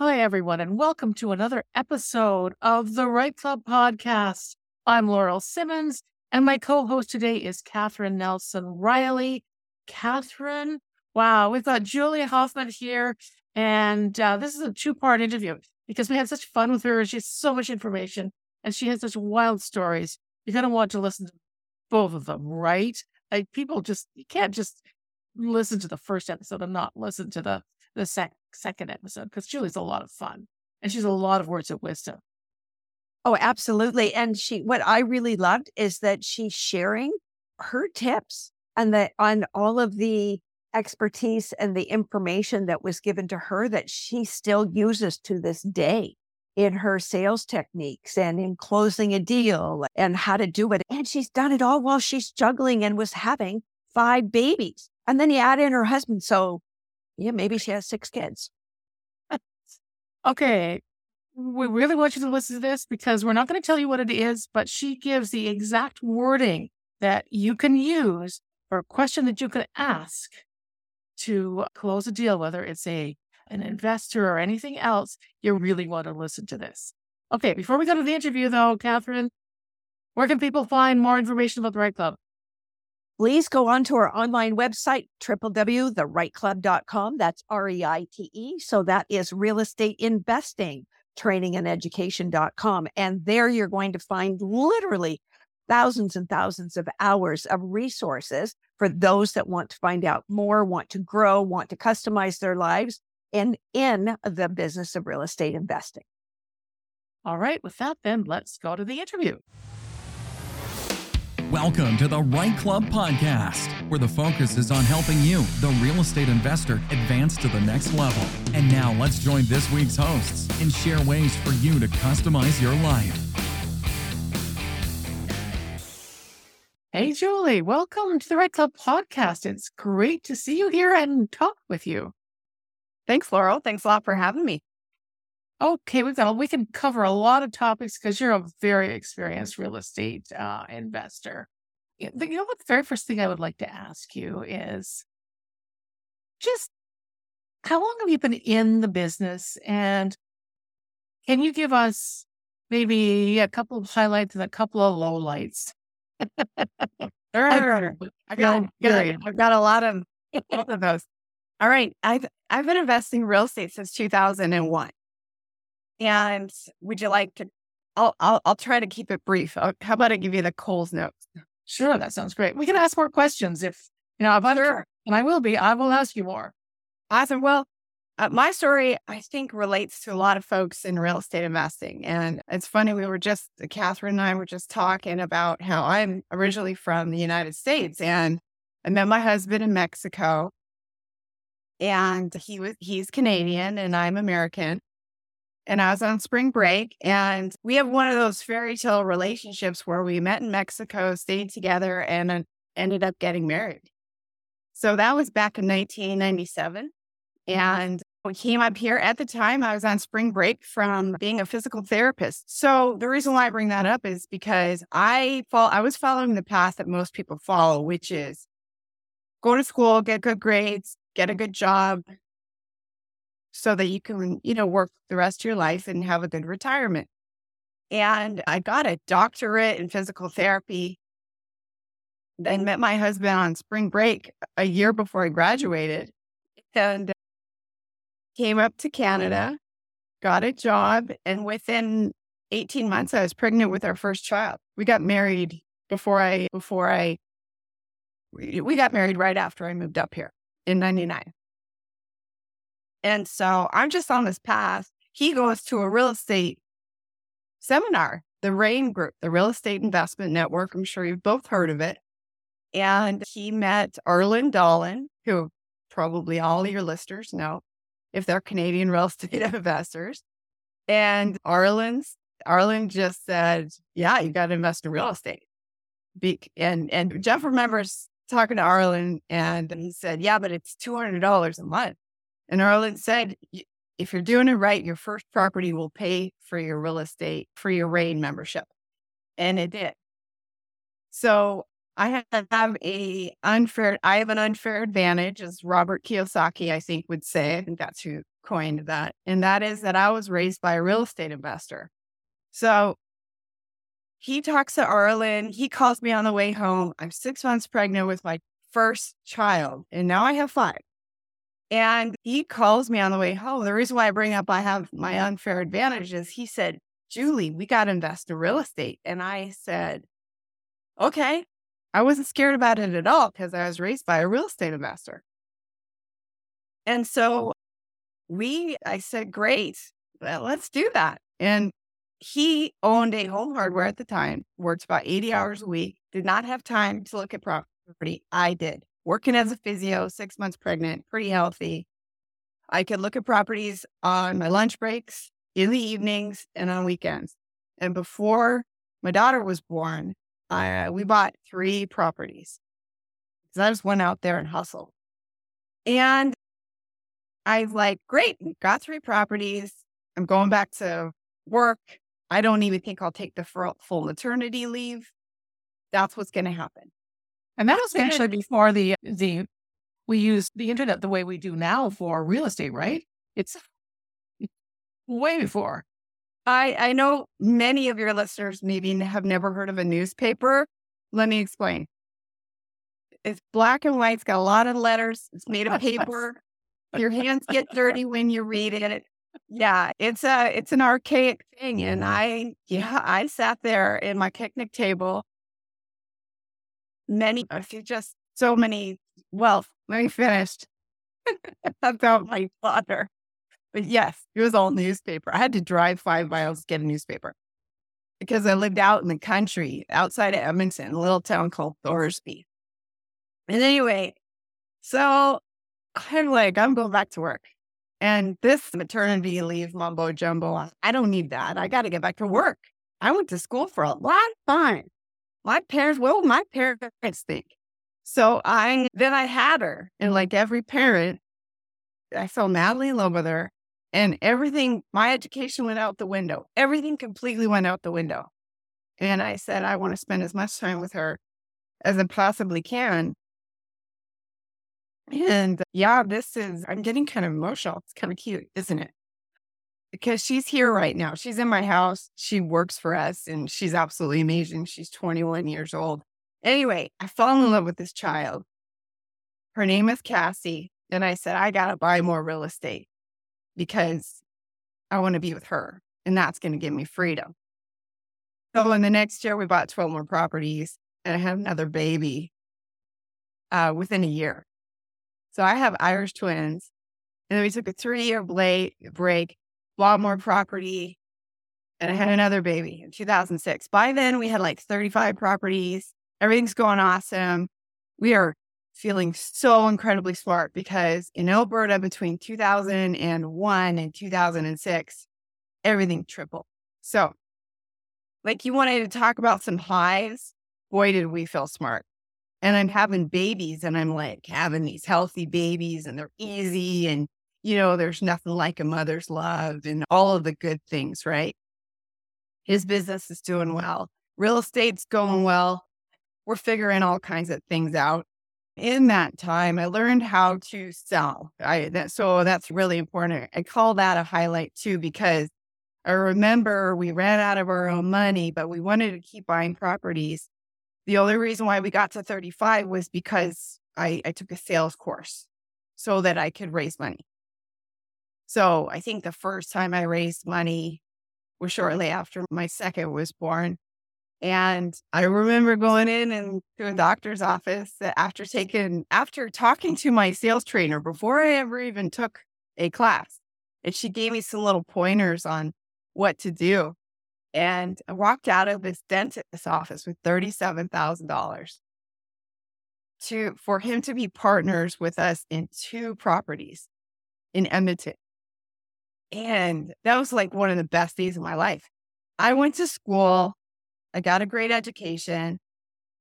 Hi, everyone, and welcome to another episode of the REITE Club podcast. I'm Laurel Simmons, and my co host today is Catherine Nelson Riley. Catherine, wow, we've got Julie Hoffman here, and uh, this is a two part interview because we had such fun with her. She has so much information, and she has such wild stories. You're going to want to listen to both of them, right? Like people just, you can't just listen to the first episode and not listen to the the sec- second episode because Julie's a lot of fun and she's a lot of words of wisdom. Oh, absolutely. And she, what I really loved is that she's sharing her tips and that on all of the expertise and the information that was given to her that she still uses to this day in her sales techniques and in closing a deal and how to do it. And she's done it all while she's juggling and was having five babies. And then you add in her husband. So yeah, maybe she has six kids. okay. We really want you to listen to this because we're not going to tell you what it is, but she gives the exact wording that you can use or a question that you can ask to close a deal, whether it's a an investor or anything else. You really want to listen to this. Okay, before we go to the interview, though, Catherine, where can people find more information about the REITE Club? Please go on to our online website, www.thereiteclub.com. That's R E I T E. So that is real estate investing training and education.com. And there you're going to find literally thousands and thousands of hours of resources for those that want to find out more, want to grow, want to customize their lives and in the business of real estate investing. All right. With that, then let's go to the interview. Welcome to the REITE Club podcast, where the focus is on helping you, the real estate investor, advance to the next level. And now let's join this week's hosts and share ways for you to customize your life. Hey, Julie, welcome to the REITE Club podcast. It's great to see you here and talk with you. Thanks, Laurel. Thanks a lot for having me. Okay, we've got we can cover a lot of topics because you're a very experienced real estate uh, investor. You know what? The very first thing I would like to ask you is just how long have you been in the business, and can you give us maybe a couple of highlights and a couple of lowlights? Sure. I got, got, I've got a lot of both of those. All right, I've I've been investing real estate since 2001. And would you like to? I'll I'll, I'll try to keep it brief. I'll, how about I give you the Coles notes? Sure, that sounds great. We can ask more questions if you know. If I'm sure, and I will be, I will ask you more. Awesome. Well, uh, my story, I think, relates to a lot of folks in real estate investing. And it's funny, we were just, Catherine and I were just talking about how I'm originally from the United States and I met my husband in Mexico. And he was, he's Canadian and I'm American and I was on spring break. And we have one of those fairy tale relationships where we met in Mexico, stayed together, and uh, ended up getting married. So that was back in 1997. And we came up here at the time, I was on spring break from being a physical therapist. So the reason why I bring that up is because I fall, I was following the path that most people follow, which is go to school, get good grades, get a good job, so that you can, you know, work the rest of your life and have a good retirement. And I got a doctorate in physical therapy. Then met my husband on spring break a year before I graduated and came up to Canada, got a job, and within 18 months I was pregnant with our first child. We got married before I before I we got married right after I moved up here in 99. And so I'm just on this path. He goes to a real estate seminar, the REIN Group, the Real Estate Investment Network. I'm sure you've both heard of it. And he met Arlen Dolan, who probably all your listeners know if they're Canadian real estate investors. And Arlen's Arlen just said, "Yeah, you got to invest in real estate." Be- and and Jeff remembers talking to Arlen, and he said, "Yeah, but it's two hundred dollars a month." And Arlen said, if you're doing it right, your first property will pay for your real estate, for your REIN membership. And it did. So I have a unfair, I have an unfair advantage, as Robert Kiyosaki, I think, would say. I think that's who coined that. And that is that I was raised by a real estate investor. So he talks to Arlen. He calls me on the way home. I'm six months pregnant with my first child, and now I have five. And he calls me on the way home. The reason why I bring up I have my unfair advantage is he said, Julie, we got to invest in real estate. And I said, okay. I wasn't scared about it at all because I was raised by a real estate investor. And so we, I said, great, well, let's do that. And he owned a home hardware at the time, worked about 80 hours a week, did not have time to look at property. I did. Working as a physio, six months pregnant, pretty healthy. I could look at properties on my lunch breaks, in the evenings, and on weekends. And before my daughter was born, I, we bought three properties. So I just went out there and hustled. And I was like, great, got three properties. I'm going back to work. I don't even think I'll take the full maternity leave. That's what's going to happen. And that was actually before the the we use the internet the way we do now for real estate, right? It's way before. I, I know many of your listeners maybe have never heard of a newspaper. Let me explain. It's black and white. It's got a lot of letters. It's made of paper. Your hands get dirty when you read it. Yeah, it's a it's an archaic thing. And I yeah, I sat there in my picnic table. Many I feel just so many well, let me finish about my father. But yes, it was all newspaper. I had to drive five miles to get a newspaper because I lived out in the country outside of Edmonton, a little town called Thorsby. And anyway, so I'm like, I'm going back to work. And this maternity leave mumbo jumbo, I don't need that. I got to get back to work. I went to school for a lot of time. My parents, what will my parents think? So I, then I had her. And mm-hmm. like every parent, I fell madly in love with her and everything, my education went out the window. Everything completely went out the window. And I said, I want to spend as much time with her as I possibly can. And yeah, this is, I'm getting kind of emotional. It's kind of cute, isn't it? Because she's here right now. She's in my house. She works for us and she's absolutely amazing. She's 21 years old. Anyway, I fell in love with this child. Her name is Cassie. And I said, I got to buy more real estate because I want to be with her and that's going to give me freedom. So in the next year, we bought 12 more properties and I had another baby uh, within a year. So I have Irish twins. And then we took a three year break, bought more property, and I had another baby in 2006. By then, we had like 35 properties. Everything's going awesome. We are feeling so incredibly smart because in Alberta between 2001 and 2006, everything tripled. So, like you wanted to talk about some highs, boy, did we feel smart. And I'm having babies and I'm like having these healthy babies and they're easy and, you know, there's nothing like a mother's love and all of the good things, right? His business is doing well. Real estate's going well. We're figuring all kinds of things out in that time, I learned how to sell. I that so that's really important. I call that a highlight too because I remember we ran out of our own money, but we wanted to keep buying properties. The only reason why we got to 35 was because I, I took a sales course so that I could raise money. So I think the first time I raised money was shortly after my second was born. And I remember going in and to a doctor's office after taking, after talking to my sales trainer before I ever even took a class. And she gave me some little pointers on what to do. And I walked out of this dentist's office with $37,000 to, for him to be partners with us in two properties in Edmonton. And that was like one of the best days of my life. I went to school I got a great education.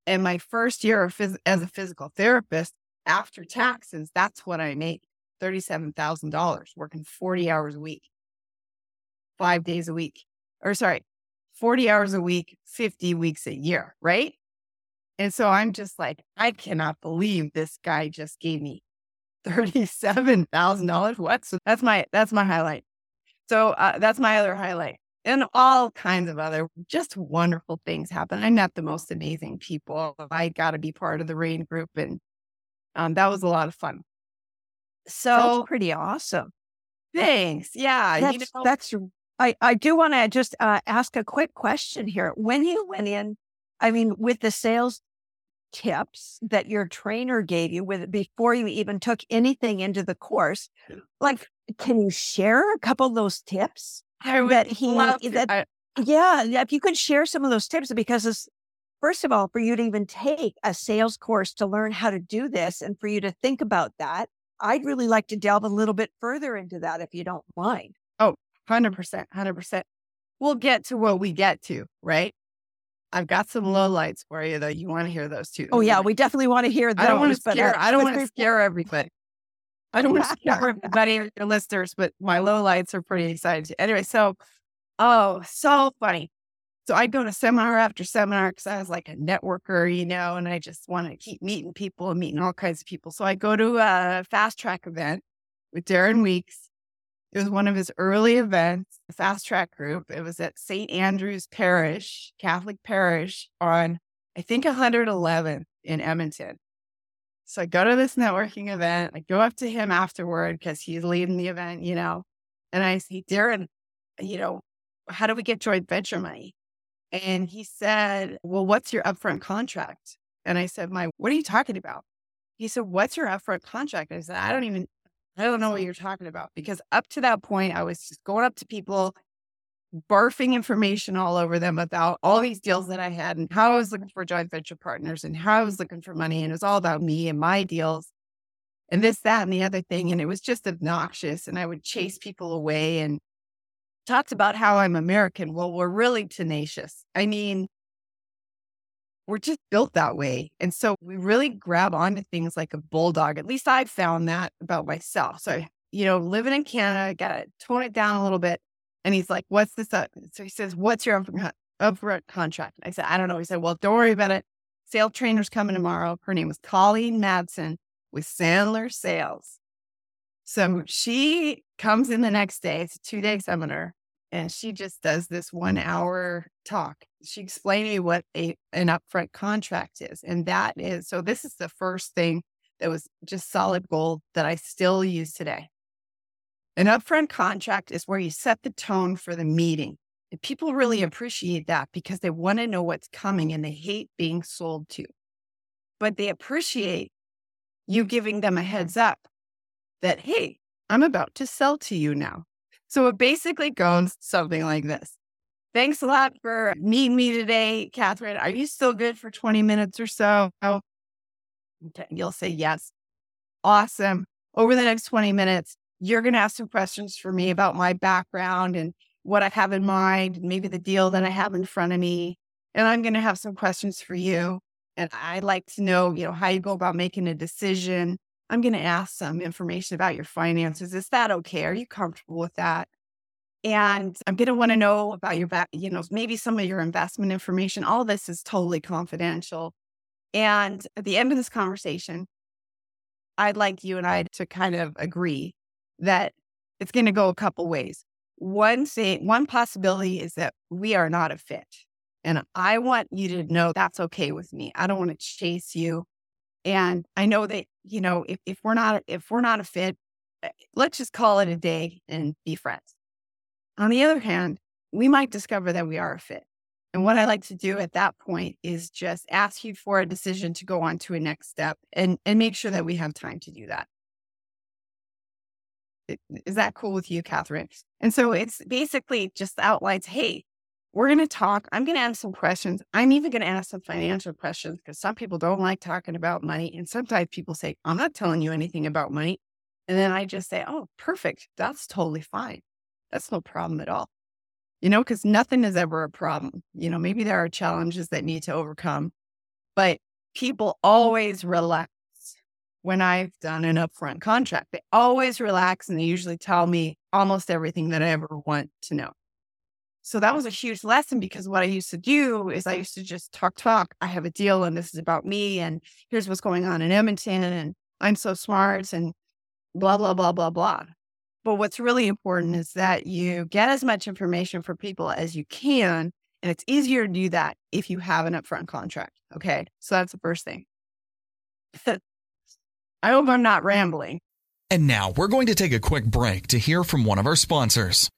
And my first year phys- as a physical therapist, after taxes, that's what I made $37,000 working 40 hours a week, five days a week, or sorry, 40 hours a week, 50 weeks a year, right? And so I'm just like, I cannot believe this guy just gave me thirty-seven thousand dollars. What? So that's my that's my highlight. So uh, that's my other highlight, and all kinds of other just wonderful things happen. I met the most amazing people. I got to be part of the REIN Group, and um, that was a lot of fun. So That's pretty awesome. thanks, yeah. That's, you know, that's I, I do want to just uh, ask a quick question here. When you went in, I mean, with the sales tips that your trainer gave you with before you even took anything into the course, like, can you share a couple of those tips? That he- that- I- Yeah, if you could share some of those tips, because it's, first of all, for you to even take a sales course to learn how to do this and for you to think about that, I'd really like to delve a little bit further into that if you don't mind. Oh, Hundred percent, hundred percent. We'll get to what we get to, right? I've got some low lights for you, though. You want to hear those too? Oh yeah, we definitely want to hear those. I don't want to but, scare. uh, I don't want to scare everybody. I don't want to scare everybody or your listeners, but my low lights are pretty excited. Too. Anyway, so oh, so funny. So I go to seminar after seminar because I was like a networker, you know, and I just want to keep meeting people and meeting all kinds of people. So I go to a fast track event with Darren Weeks. It was one of his early events, the fast track group. It was at St. Andrew's Parish, Catholic Parish, on I think 111 in Edmonton. So I go to this networking event. I go up to him afterward because he's leading the event, you know, and I say, Darren, you know, how do we get joint venture money? And he said, Well, what's your upfront contract? And I said, My, what are you talking about? He said, What's your upfront contract? I said, I don't even, I don't know what you're talking about because up to that point, I was just going up to people, barfing information all over them about all these deals that I had and how I was looking for joint venture partners and how I was looking for money. And it was all about me and my deals and this, that, and the other thing. And it was just obnoxious. And I would chase people away and talked about how I'm American. Well, we're really tenacious. I mean, we're just built that way. And so we really grab onto things like a bulldog. At least I've found that about myself. So, you know, living in Canada, got to tone it down a little bit. And he's like, what's this? Up? So he says, what's your upfront, upfront contract? I said, I don't know. He said, well, don't worry about it. Sale trainer's coming tomorrow. Her name was Colleen Madsen with Sandler Sales. So she comes in the next day. It's a two day seminar and she just does this one hour talk. She explained to me what a, an upfront contract is. And that is so this is the first thing that was just solid gold that I still use today. An upfront contract is where you set the tone for the meeting. And people really mm-hmm. appreciate that because they want to know what's coming and they hate being sold to. But they appreciate you giving them a heads up that, hey, I'm about to sell to you now. So it basically goes something like this. Thanks a lot for meeting me today, Catherine. Are you still good for 20 minutes or so? Oh, okay. You'll say yes. Awesome. Over the next 20 minutes, you're going to ask some questions for me about my background and what I have in mind, and maybe the deal that I have in front of me. And I'm going to have some questions for you. And I'd like to know, you know, how you go about making a decision. I'm going to ask some information about your finances. Is that okay? Are you comfortable with that? And I'm going to want to know about your back, you know, maybe some of your investment information. All this is totally confidential. And at the end of this conversation, I'd like you and I to kind of agree that it's going to go a couple ways. One thing, one possibility is that we are not a fit. And I want you to know that's okay with me. I don't want to chase you. And I know that, you know, if, if we're not if we're not a fit, eh, let's just call it a day and be friends. On the other hand, we might discover that we are a fit. And what I like to do at that point is just ask you for a decision to go on to a next step and, and make sure that we have time to do that. Is that cool with you, Catherine? And so it's basically just outlines hey, we're going to talk. I'm going to ask some questions. I'm even going to ask some financial questions because some people don't like talking about money. And sometimes people say, I'm not telling you anything about money. And then I just say, oh, perfect. That's totally fine. That's no problem at all. You know, because nothing is ever a problem. You know, maybe there are challenges that need to overcome, but people always relax when I've done an upfront contract. They always relax and they usually tell me almost everything that I ever want to know. So that was a huge lesson because what I used to do is I used to just talk, talk. I have a deal and this is about me and here's what's going on in Edmonton and I'm so smart and blah, blah, blah, blah, blah. But what's really important is that you get as much information for people as you can. And it's easier to do that if you have an upfront contract. Okay. So that's the first thing. I hope I'm not rambling. And now we're going to take a quick break to hear from one of our sponsors.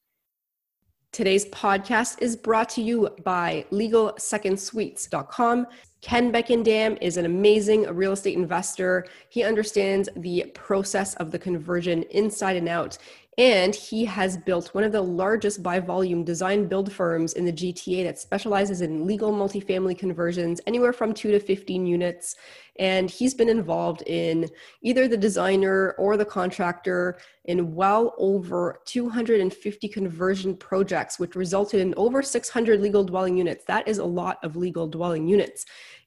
Today's podcast is brought to you by LegalSecondSuites.com. Ken Beekenkamp is an amazing real estate investor. He understands the process of the conversion inside and out. And he has built one of the largest by volume design build firms in the GTA that specializes in legal multifamily conversions, anywhere from two to 15 units. And he's been involved in either the designer or the contractor in well over 250 conversion projects, which resulted in over 600 legal dwelling units. That is a lot of legal dwelling units.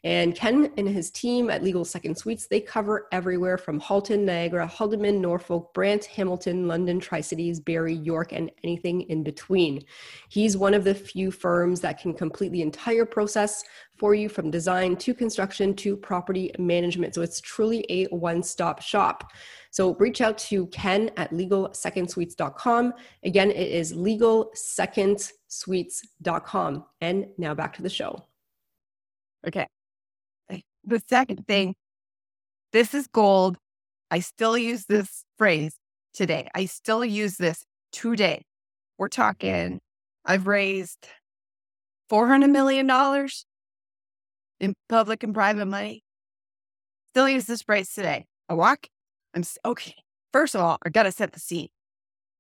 And Ken and his team at Legal Second Suites, they cover everywhere from Halton, Niagara, Haldimand, Norfolk, Brant, Hamilton, London, Tri Cities, Barrie, York, and anything in between. He's one of the few firms that can complete the entire process for you from design to construction to property management. So it's truly a one stop shop. So reach out to Ken at legalsecondsuites.com. Again, it is legalsecondsuites.com. And now back to the show. Okay. The second thing, this is gold. I still use this phrase today. I still use this today. We're talking, I've raised $400 million in public and private money. Still use this phrase today. I walk. I'm okay. First of all, I got to set the scene.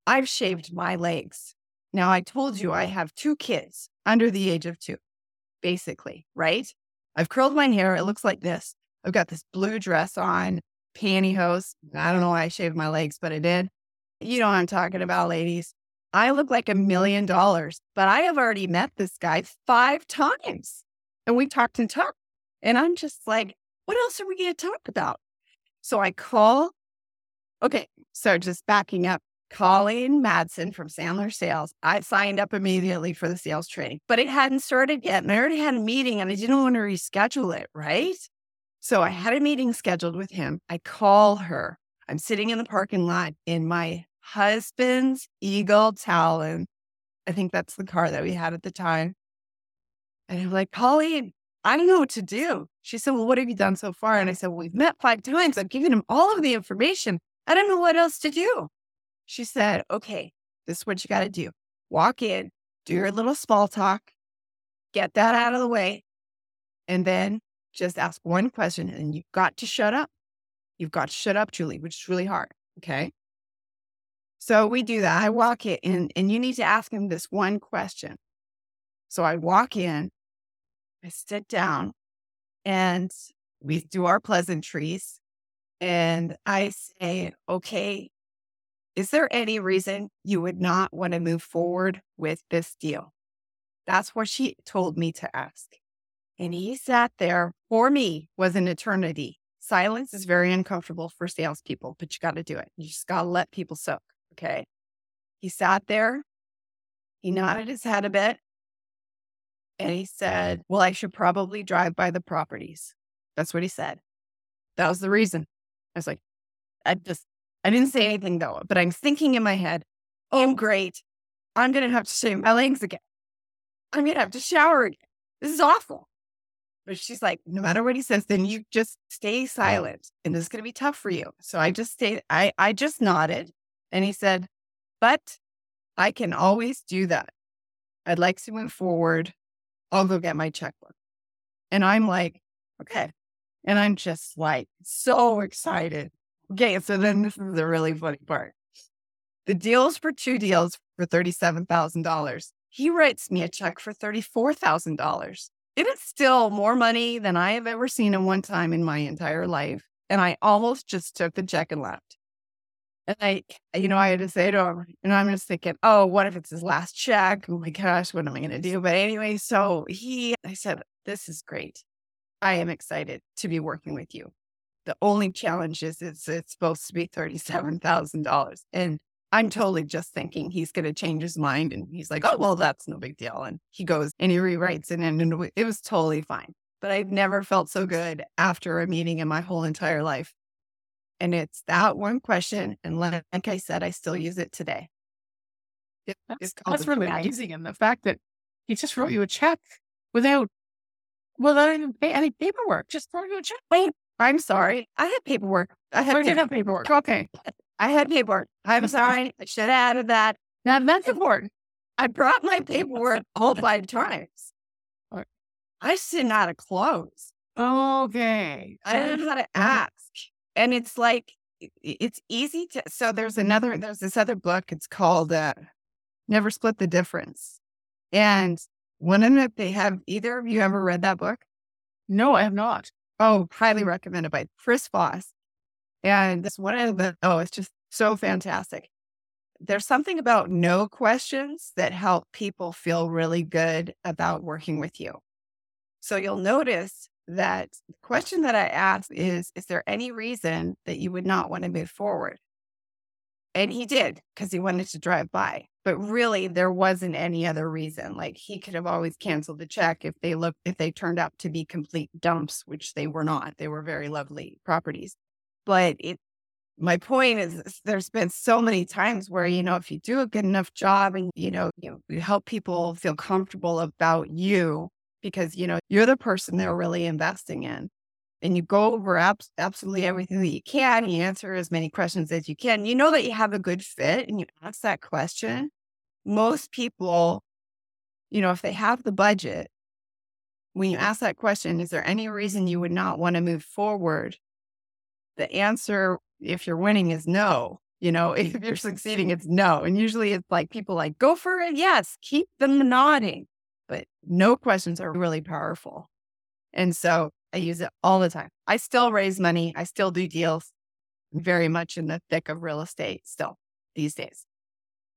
I've shaved my legs. Now, I told you I have two kids under the age of two, basically, right? I've curled my hair. It looks like this. I've got this blue dress on, pantyhose. I don't know why I shaved my legs, but I did. You know what I'm talking about, ladies. I look like a million dollars, but I have already met this guy five times and we talked and talked. And I'm just like, what else are we going to talk about? So I call. Okay. So just backing up, Colleen Madsen from Sandler Sales. I signed up immediately for the sales training, but it hadn't started yet. And I already had a meeting and I didn't want to reschedule it, right? So I had a meeting scheduled with him. I call her. I'm sitting in the parking lot in my husband's Eagle Talon. I think that's the car that we had at the time. And I'm like, Colleen, I don't know what to do. She said, Well, what have you done so far? And I said, Well, we've met five times. I've given him all of the information. I don't know what else to do. She said, okay, this is what you got to do. Walk in, do your little small talk, get that out of the way, and then just ask one question. And you've got to shut up. You've got to shut up, Julie, which is really hard. Okay. So we do that. I walk in and, and you need to ask him this one question. So I walk in, I sit down, and we do our pleasantries. And I say, okay, is there any reason you would not want to move forward with this deal? That's what she told me to ask. And he sat there for me was an eternity. Silence is very uncomfortable for salespeople, but you got to do it. You just got to let people soak. Okay. He sat there. He nodded his head a bit. And he said, Well, I should probably drive by the properties. That's what he said. That was the reason. I was like, I just I didn't say anything though, but I'm thinking in my head, oh, great. I'm going to have to shave my legs again. I'm going to have to shower again. This is awful. But she's like, no matter what he says, then you just stay silent and this is going to be tough for you. So I just stayed, I, I just nodded and he said, but I can always do that. I'd like to move forward. I'll go get my checkbook. And I'm like, okay. And I'm just like so excited. Okay, so then this is the really funny part. The deal's for two deals for $37,000. He writes me a check for $34,000. It is still more money than I have ever seen in one time in my entire life. And I almost just took the check and left. And I, you know, I had to say to him, and I'm just thinking, oh, what if it's his last check? Oh my gosh, what am I going to do? But anyway, so he, I said, this is great. I am excited to be working with you. The only challenge is it's, it's supposed to be $37,000. And I'm totally just thinking he's going to change his mind. And he's like, oh, well, that's no big deal. And he goes and he rewrites it. And it was totally fine. But I've never felt so good after a meeting in my whole entire life. And it's that one question. And like I said, I still use it today. It, that's, that's really amazing. And the fact that he just wrote you a check without, without even pay, any paperwork, just wrote you a check. Wait, I'm sorry. I had paperwork. I had have paperwork. Okay. I had paperwork. I'm sorry. I should have added that. Now that's important. I brought my paperwork all five times. I just didn't know how to close. Okay. I didn't know how to ask. And it's like, it's easy to. So there's another, there's this other book. It's called uh, Never Split the Difference. And one of them, they have either of you ever read that book? No, I have not. Oh, highly mm-hmm. recommended by Chris Voss. And this one of the, oh, it's just so fantastic. There's something about no questions that help people feel really good about working with you. So you'll notice that the question that I asked is Is there any reason that you would not want to move forward? And he did because he wanted to drive by. But really, there wasn't any other reason. Like he could have always canceled the check if they looked, if they turned out to be complete dumps, which they were not. They were very lovely properties. But it, my point is, there's been so many times where, you know, if you do a good enough job and, you know, you, you help people feel comfortable about you, because, you know, you're the person they're really investing in. And you go over abs- absolutely everything that you can. You answer as many questions as you can. You know that you have a good fit and you ask that question. Most people, you know, if they have the budget, when you ask that question, is there any reason you would not want to move forward? The answer, if you're winning, is no. You know, if you're succeeding, it's no. And usually it's like people like, go for it. Yes. Keep them nodding but no questions are really powerful. And so I use it all the time. I still raise money. I still do deals very much in the thick of real estate still these days.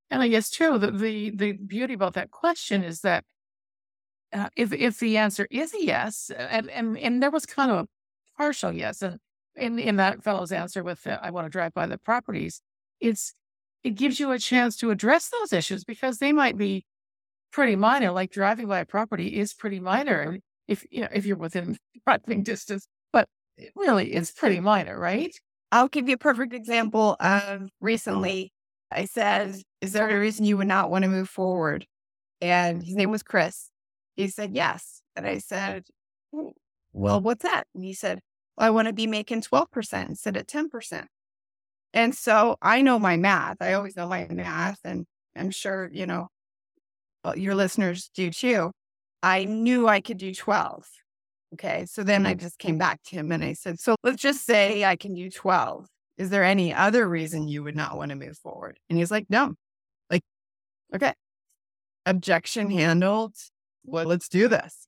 And I guess too, the, the, the beauty about that question is that uh, if, if the answer is a yes, and, and, and there was kind of a partial yes, and in, in that fellow's answer with, uh, I want to drive by the properties, it's, it gives you a chance to address those issues because they might be pretty minor. Like driving by a property is pretty minor if you know if you're within driving distance, but it really it's pretty minor, right? I'll give you a perfect example of recently. I said, "Is there a reason you would not want to move forward?" And his name was Chris. He said, "Yes." And I said, "Well, what's that?" And he said, well, "I want to be making twelve percent instead of ten percent." And so I know my math. I always know my math, and I'm sure you know well, your listeners do too. I knew I could do 12. Okay. So then I mm-hmm. just came back to him and I said, So let's just say I can do 12. Is there any other reason you would not want to move forward? And he's like, No. Like, okay. Objection handled. Well, let's do this.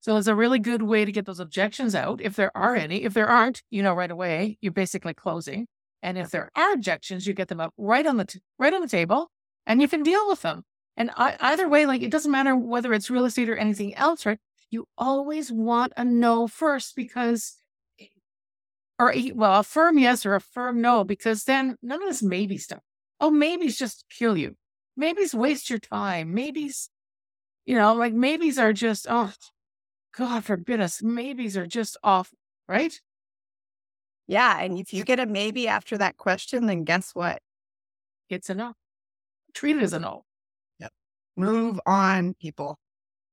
So it's a really good way to get those objections out. If there are any, if there aren't, you know, right away, you're basically closing. And if there are objections, you get them up right on the t- right on the table, and you can deal with them. And I, either way, like it doesn't matter whether it's real estate or anything else, right? You always want a no first because, eh, or eh, well, a firm yes or a firm no, because then none of this maybe stuff. Oh, maybes just kill you. Maybes waste your time. Maybes, you know, like maybes are just, oh, God forbid us. Maybes are just off, right? Yeah. And if you get a maybe after that question, then guess what? It's a no. Treat it as a no. Move on, people.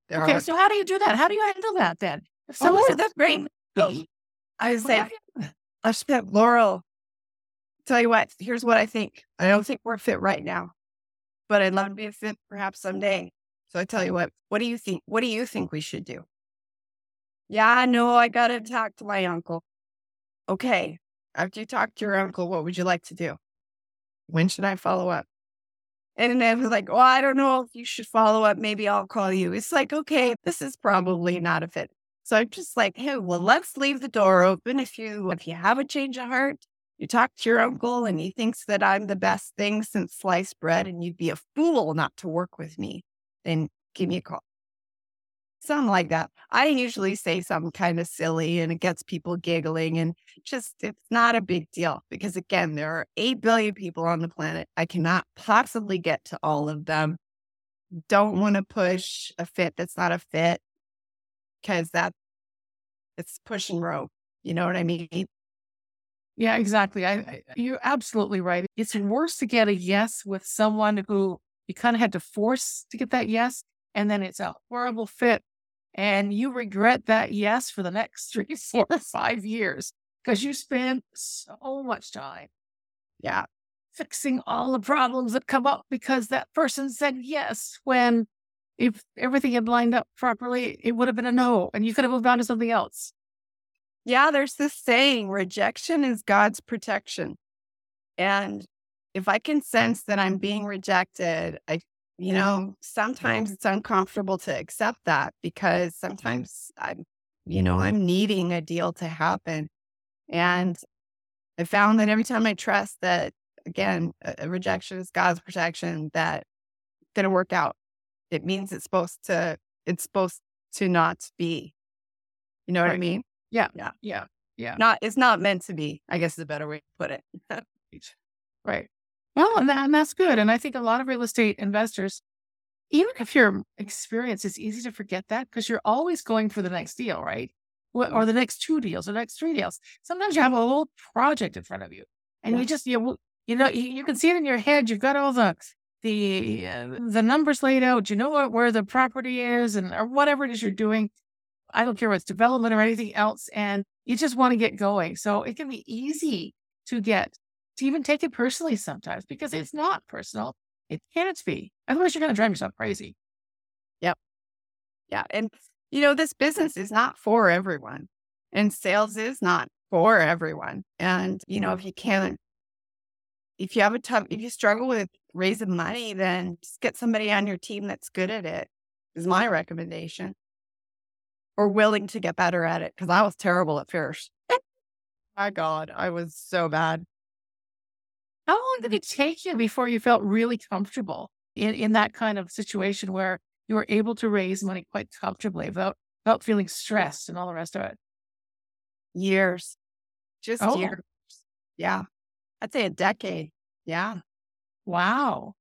There okay, are... so how do you do that? How do you handle that then? If oh, someone oh, that's great. Oh, I was saying, I spent Laurel. Tell you what, here's what I think. I don't think we're fit right now, but I'd love to be a fit perhaps someday. So I tell you what, what do you think? What do you think we should do? Yeah, no, I got to talk to my uncle. Okay. After you talk to your uncle, what would you like to do? When should I follow up? And then was like, well, I don't know if you should follow up. Maybe I'll call you. It's like, okay, this is probably not a fit. So I'm just like, hey, well, let's leave the door open. If you if you have a change of heart, you talk to your uncle and he thinks that I'm the best thing since sliced bread and you'd be a fool not to work with me, then give me a call. Something like that. I usually mm-hmm. say something kind of silly and it gets people giggling and just it's not a big deal because again, there are 8 billion people on the planet. I cannot possibly get to all of them. Don't want to push a fit that's not a fit because that it's push and rope. You know what I mean? Yeah, exactly. I, I, you're absolutely right. It's worse to get a yes with someone who you kind of had to force to get that yes, and then it's a horrible fit, and you regret that yes for the next three, four, five years because you spent so much time, yeah, fixing all the problems that come up because that person said yes when if everything had lined up properly, it would have been a no, and you could have moved on to something else. Yeah, there's this saying rejection is God's protection. And if I can sense that I'm being rejected, I, you know, sometimes it's uncomfortable to accept that because sometimes I'm, you know, I'm needing a deal to happen. And I found that every time I trust that, again, a rejection is God's protection, that going to work out. It means it's supposed to, it's supposed to not be. You know what I mean? Yeah. Yeah. Yeah. Yeah. Not it's not meant to be, I guess is a better way to put it. right. Well, and, that, and that's good. And I think a lot of real estate investors, even if your experience is easy to forget that because you're always going for the next deal, right? Or the next two deals, or the next three deals. Sometimes you have a whole project in front of you, and yeah. you just you you know you, you, can see it in your head. You've got all the the uh, the numbers laid out. You know what, where the property is, and or whatever it is you're doing. I don't care what's development or anything else. And you just want to get going. So it can be easy to get to even take it personally sometimes because it's not personal. It can't be. Otherwise, you're going to drive yourself crazy. Yep. Yeah. And, you know, this business is not for everyone, and sales is not for everyone. And, you know, if you can't, if you have a tough, if you struggle with raising money, then just get somebody on your team that's good at it, is my recommendation or willing to get better at it because I was terrible at first. My God, I was so bad. How long did it take you before you felt really comfortable in, in that kind of situation where you were able to raise money quite comfortably without, without feeling stressed and all the rest of it? Years. Just oh. years. Yeah. I'd say a decade. Yeah. Wow.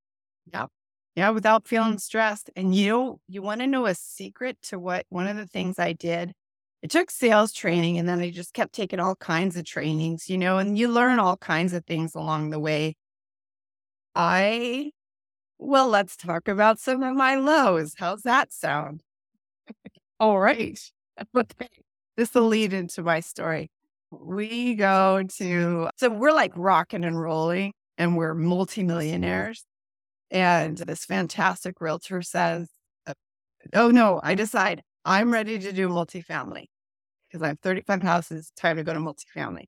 Yep. Yeah, without feeling stressed. And you you want to know a secret to what one of the things I did? I took sales training and then I just kept taking all kinds of trainings, you know, and you learn all kinds of things along the way. I well, let's talk about some of my lows. How's that sound? all right. Okay. This will lead into my story. We go to so we're like rocking and rolling and we're multimillionaires. And this fantastic realtor says, Oh no, I decide I'm ready to do multifamily because I have 35 houses, time to go to multifamily.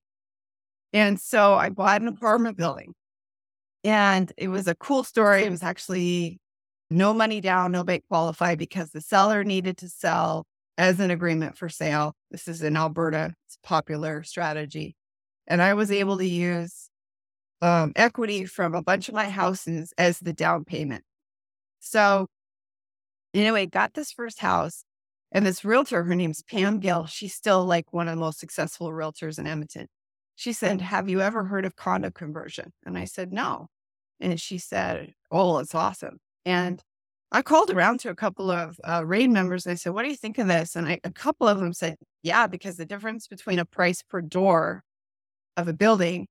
And so I bought an apartment building. And it was a cool story. It was actually no money down, no bank qualified because the seller needed to sell as an agreement for sale. This is in Alberta, it's a popular strategy. And I was able to use um, equity from a bunch of my houses as the down payment. So, anyway, got this first house, and this realtor, her name's Pam Gill. She's still like one of the most successful realtors in Edmonton. She said, Have you ever heard of condo conversion? And I said, No. And she said, Oh, it's awesome. And I called around to a couple of uh, REIN members. And I said, What do you think of this? And I, a couple of them said, Yeah, because the difference between a price per door of a building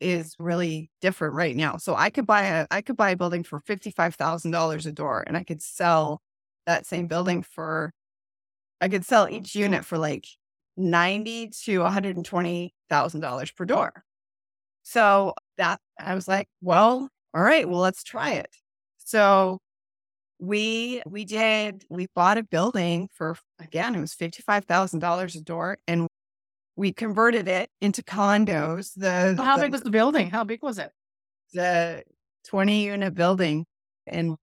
is really different right now. So I could buy a I could buy a building for fifty five thousand dollars a door, and I could sell that same building for I could sell oh, each unit for like ninety to one hundred and twenty thousand dollars per door. So that I was like, well, all right, well let's try it. So we we did we bought a building for again it was fifty five thousand dollars a door, and we converted it into condos. The how the, big was the building? How big was it? The 20 unit building in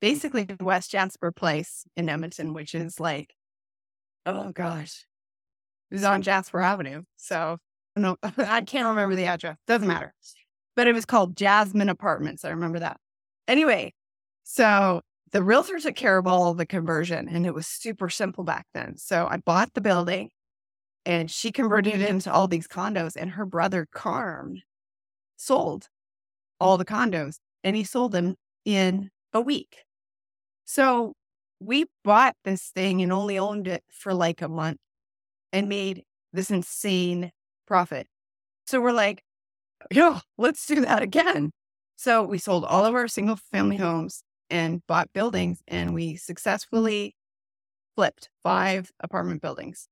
basically West Jasper Place in Edmonton, which is like, oh gosh, it was on Jasper Avenue. So no, I can't remember the address. Doesn't matter. But it was called Jasmine Apartments. I remember that. Anyway, so the realtor took care of all of the conversion and it was super simple back then. So I bought the building and she converted it into all these condos and her brother Carm sold all the condos and he sold them in a week. So we bought this thing and only owned it for like a month and made this insane profit. So we're like, yo, let's do that again. So we sold all of our single family homes and bought buildings and we successfully flipped five apartment buildings.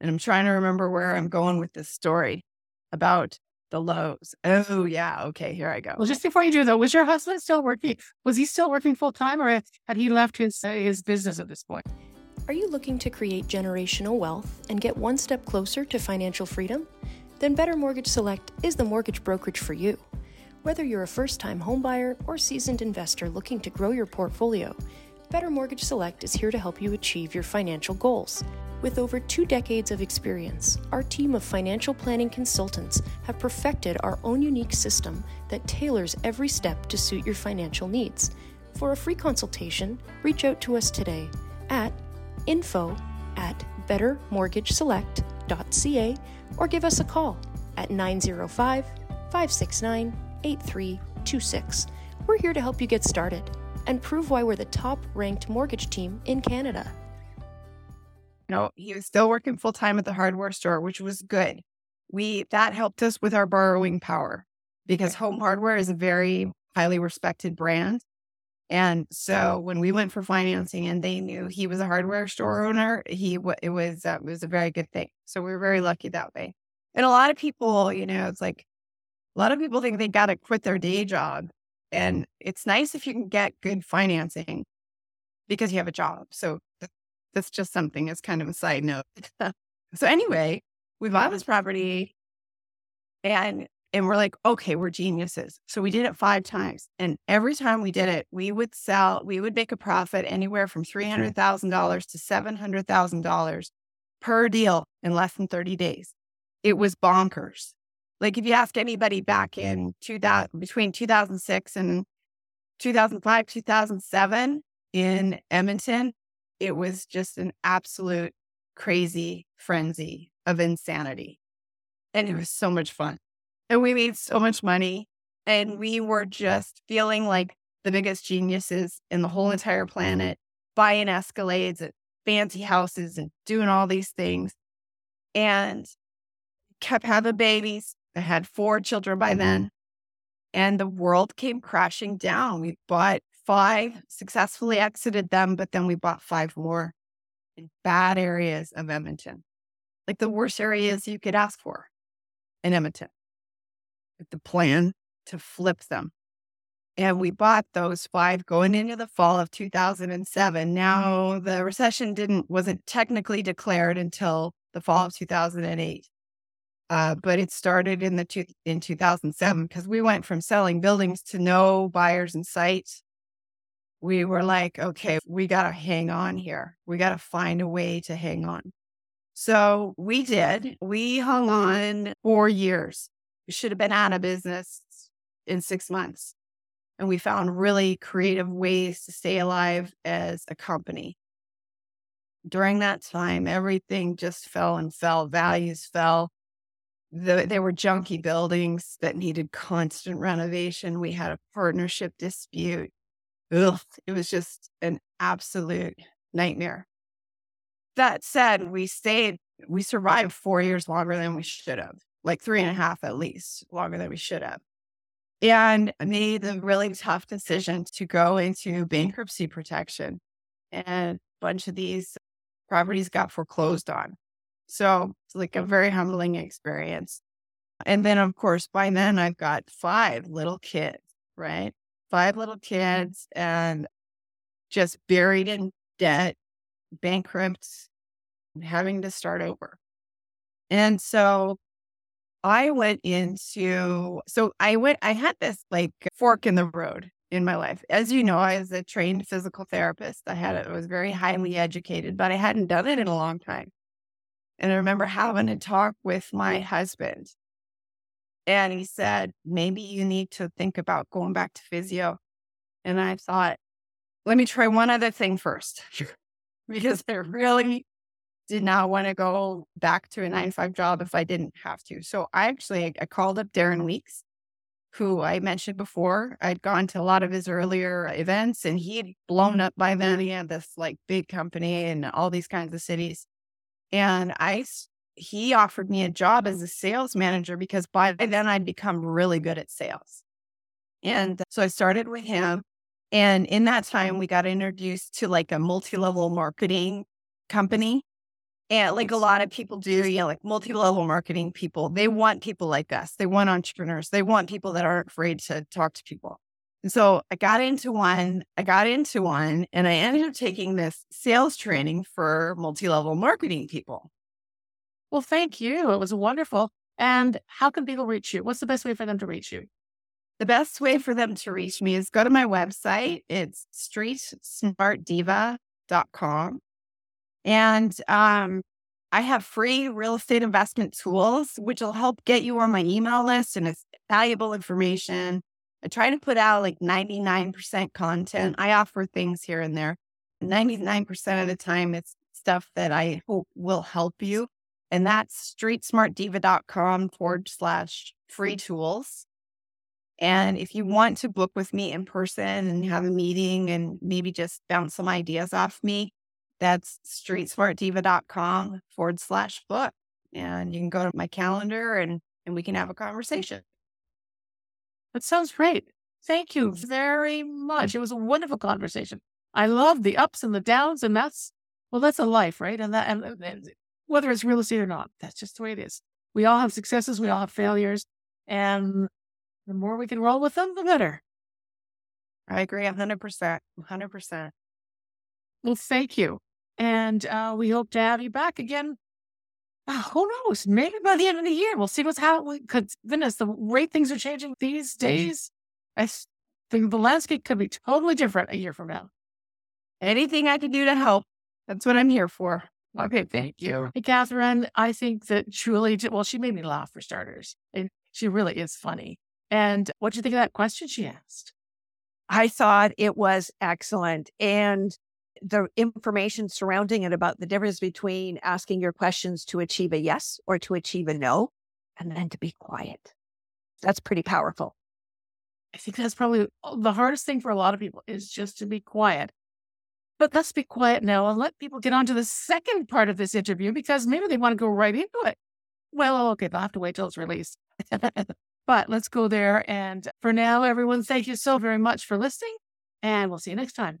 And I'm trying to remember where I'm going with this story about the lows. Oh, yeah. Okay, here I go. Well, just before you do though, was your husband still working? Was he still working full time, or had he left his uh, his business at this point? Are you looking to create generational wealth and get one step closer to financial freedom? Then Better Mortgage Select is the mortgage brokerage for you. Whether you're a first-time homebuyer or seasoned investor looking to grow your portfolio, Better Mortgage Select is here to help you achieve your financial goals. With over two decades of experience, our team of financial planning consultants have perfected our own unique system that tailors every step to suit your financial needs. For a free consultation, reach out to us today at info at bettermortgageselect.ca or give us a call at 905 569 8326. We're here to help you get started and prove why we're the top ranked mortgage team in Canada you know, he was still working full time at the hardware store, which was good. We that helped us with our borrowing power because Home Hardware is a very highly respected brand. And so when we went for financing and they knew he was a hardware store owner, he it was uh, it was a very good thing. So we were very lucky that way. And a lot of people, you know, it's like a lot of people think they got to quit their day job, and it's nice if you can get good financing because you have a job. So that's just something as kind of a side note. so anyway, we bought this property and and we're like, okay, we're geniuses. So we did it five times. And every time we did it, we would sell, we would make a profit anywhere from $300,000 to $700,000 per deal in less than 30 days. It was bonkers. Like if you ask anybody back in 2000, between 2006 and 2005, 2007 in Edmonton, it was just an absolute crazy frenzy of insanity. And it was so much fun. And we made so much money. And we were just feeling like the biggest geniuses in the whole entire planet, buying Escalades at fancy houses and doing all these things. And kept having babies. I had four children by mm-hmm. then. And the world came crashing down. We bought five, successfully exited them, but then we bought five more in bad areas of Edmonton, like the worst areas you could ask for in Edmonton. With the plan to flip them. And we bought those five going into the fall of 2007. Now mm-hmm. the recession didn't wasn't technically declared until the fall of 2008. Uh, but it started in the two, in 2007 because we went from selling buildings to no buyers in sight we were like, okay, we got to hang on here. We got to find a way to hang on. So we did. We hung on four years. We should have been out of business in six months. And we found really creative ways to stay alive as a company. During that time, everything just fell and fell, values fell. The, there were junky buildings that needed constant renovation. We had a partnership dispute ugh, it was just an absolute nightmare. That said, we stayed, we survived four years longer than we should have, like three and a half at least longer than we should have. And made the really tough decision to go into bankruptcy protection. And a bunch of these properties got foreclosed on. So it's like a very humbling experience. And then, of course, by then I've got five little kids, right? five little mm-hmm. kids and just buried in debt, bankrupt, having to start over. And so I went into, so I went, I had this like fork in the road in my life. As you know, I was a trained physical therapist. I had, it, I was very highly educated, but I hadn't done it in a long time. And I remember having a talk with my husband and he said, maybe you need to think about going back to physio. And I thought, let me try one other thing first because I really did not want to go back to a nine to five job if I didn't have to. So I actually I called up Darren Weeks, who I mentioned before. I'd gone to a lot of his earlier events and he'd blown up by then. He had this like big company in all these kinds of cities. And I he offered me a job as a sales manager because by then I'd become really good at sales. And so I started with him. And in that time, we got introduced to like a multi level marketing company. And like a lot of people do, you know, like multi level marketing people, they want people like us. They want entrepreneurs. They want people that aren't afraid to talk to people. And so I got into one, I got into one, and I ended up taking this sales training for multi level marketing people. Well, thank you. It was wonderful. And how can people reach you? What's the best way for them to reach you? The best way for them to reach me is go to my website. It's streetsmartdiva.com. And um, I have free real estate investment tools, which will help get you on my email list and it's valuable information. I try to put out like 99% content. I offer things here and there. 99% of the time, it's stuff that I hope will help you. And that's streetsmartdiva.com forward slash free tools. And if you want to book with me in person and have a meeting and maybe just bounce some ideas off me, that's streetsmartdiva.com forward slash book. And you can go to my calendar and, and we can have a conversation. That sounds great. Thank you very much. It was a wonderful conversation. I love the ups and the downs, and that's well, that's a life, right? And that and, and whether it's real estate or not, that's just the way it is. We all have successes, we all have failures, and the more we can roll with them, the better. I agree 100%. 100%. Well, thank you. And uh, we hope to have you back again. Uh, who knows? Maybe by the end of the year, we'll see what's happening. Because, goodness, the rate things are changing these days. I think the landscape could be totally different a year from now. Anything I can do to help, that's what I'm here for. Okay, thank you. Hey, Catherine, I think that truly, well, she made me laugh for starters. And she really is funny. And what do you think of that question she asked? I thought it was excellent. And the information surrounding it about the difference between asking your questions to achieve a yes or to achieve a no, and then to be quiet. That's pretty powerful. I think that's probably the hardest thing for a lot of people is just to be quiet. But let's be quiet now and let people get on to the second part of this interview because maybe they want to go right into it. Well, okay, they'll have to wait till it's released. But let's go there. And for now, everyone, thank you so very much for listening, and we'll see you next time.